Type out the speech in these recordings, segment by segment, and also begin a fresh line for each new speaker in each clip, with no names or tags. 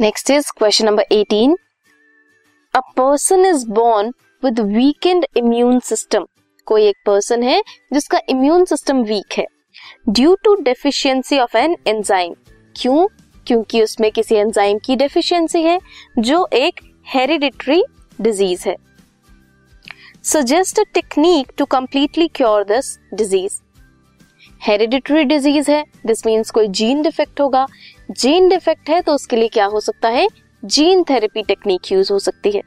Next is question number 18 a person is born with weakened immune system कोई एक person है जिसका immune system weak है। Due to deficiency of an enzyme क्यों? क्योंकि उसमें किसी एंजाइम की डेफिशिएंसी है, जो एक हेरिडिटरी डिज़ीज़ है। Suggest a technique to completely cure this disease hereditary disease है। दिस मीन्स कोई जीन डिफेक्ट होगा। जीन डिफेक्ट है तो उसके लिए क्या हो सकता है? जीन थेरेपी टेक्निक यूज़ हो सकती है।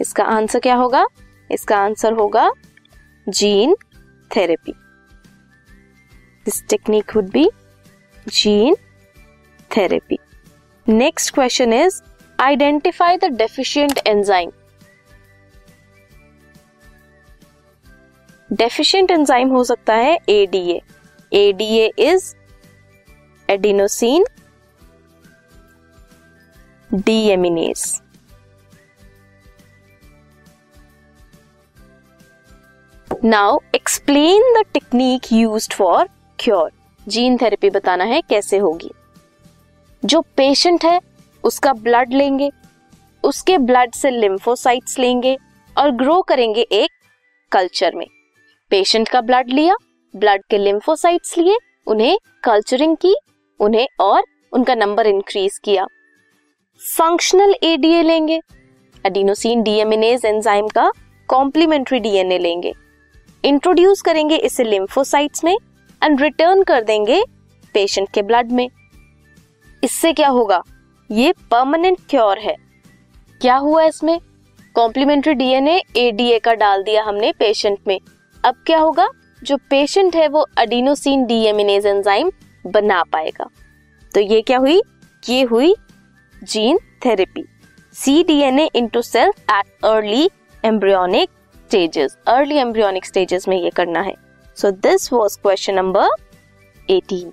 इसका आंसर क्या होगा? इसका आंसर होगा gene therapy this technique would be gene therapy next question is identify the deficient enzyme deficient enzyme हो सकता है ADA ADA is adenosine deaminase now explain the technique used for cure gene therapy बताना है कैसे होगी। जो patient है, उसका ब्लड लेंगे। उसके ब्लड से लिम्फोसाइट्स लेंगे और ग्रो करेंगे एक कल्चर में। पेशेंट का ब्लड लिया, ब्लड के लिम्फोसाइट्स लिए, उन्हें कल्चरिंग की, उन्हें और उनका नंबर इंक्रीज किया। फंक्शनल एडीए लेंगे। एडिनोसिन डीएमिनेज एंजाइम का कॉम्प्लीमेंट्री डीएनए लेंगे। इंट्रोड्यूस करेंगे इसे लिम्फोसाइट्स में एंड रिटर्न कर देंगे पेशेंट के ब्लड में। इससे क्या होगा? ये परमानेंट क्योर है। क्या हुआ इसमें? कॉम्प्लीमेंट्री डीएनए एडीए का डाल दिया हमने पेशेंट में। अब क्या होगा? जो पेशेंट है, वो अडीनोसिन डीएमिनेज एंजाइम बना पाएगा। तो ये क्या हुई? ये हुई gene therapy C D N A into self at early embryonic stages early embryonic stages में ये करना है। So this was question number 18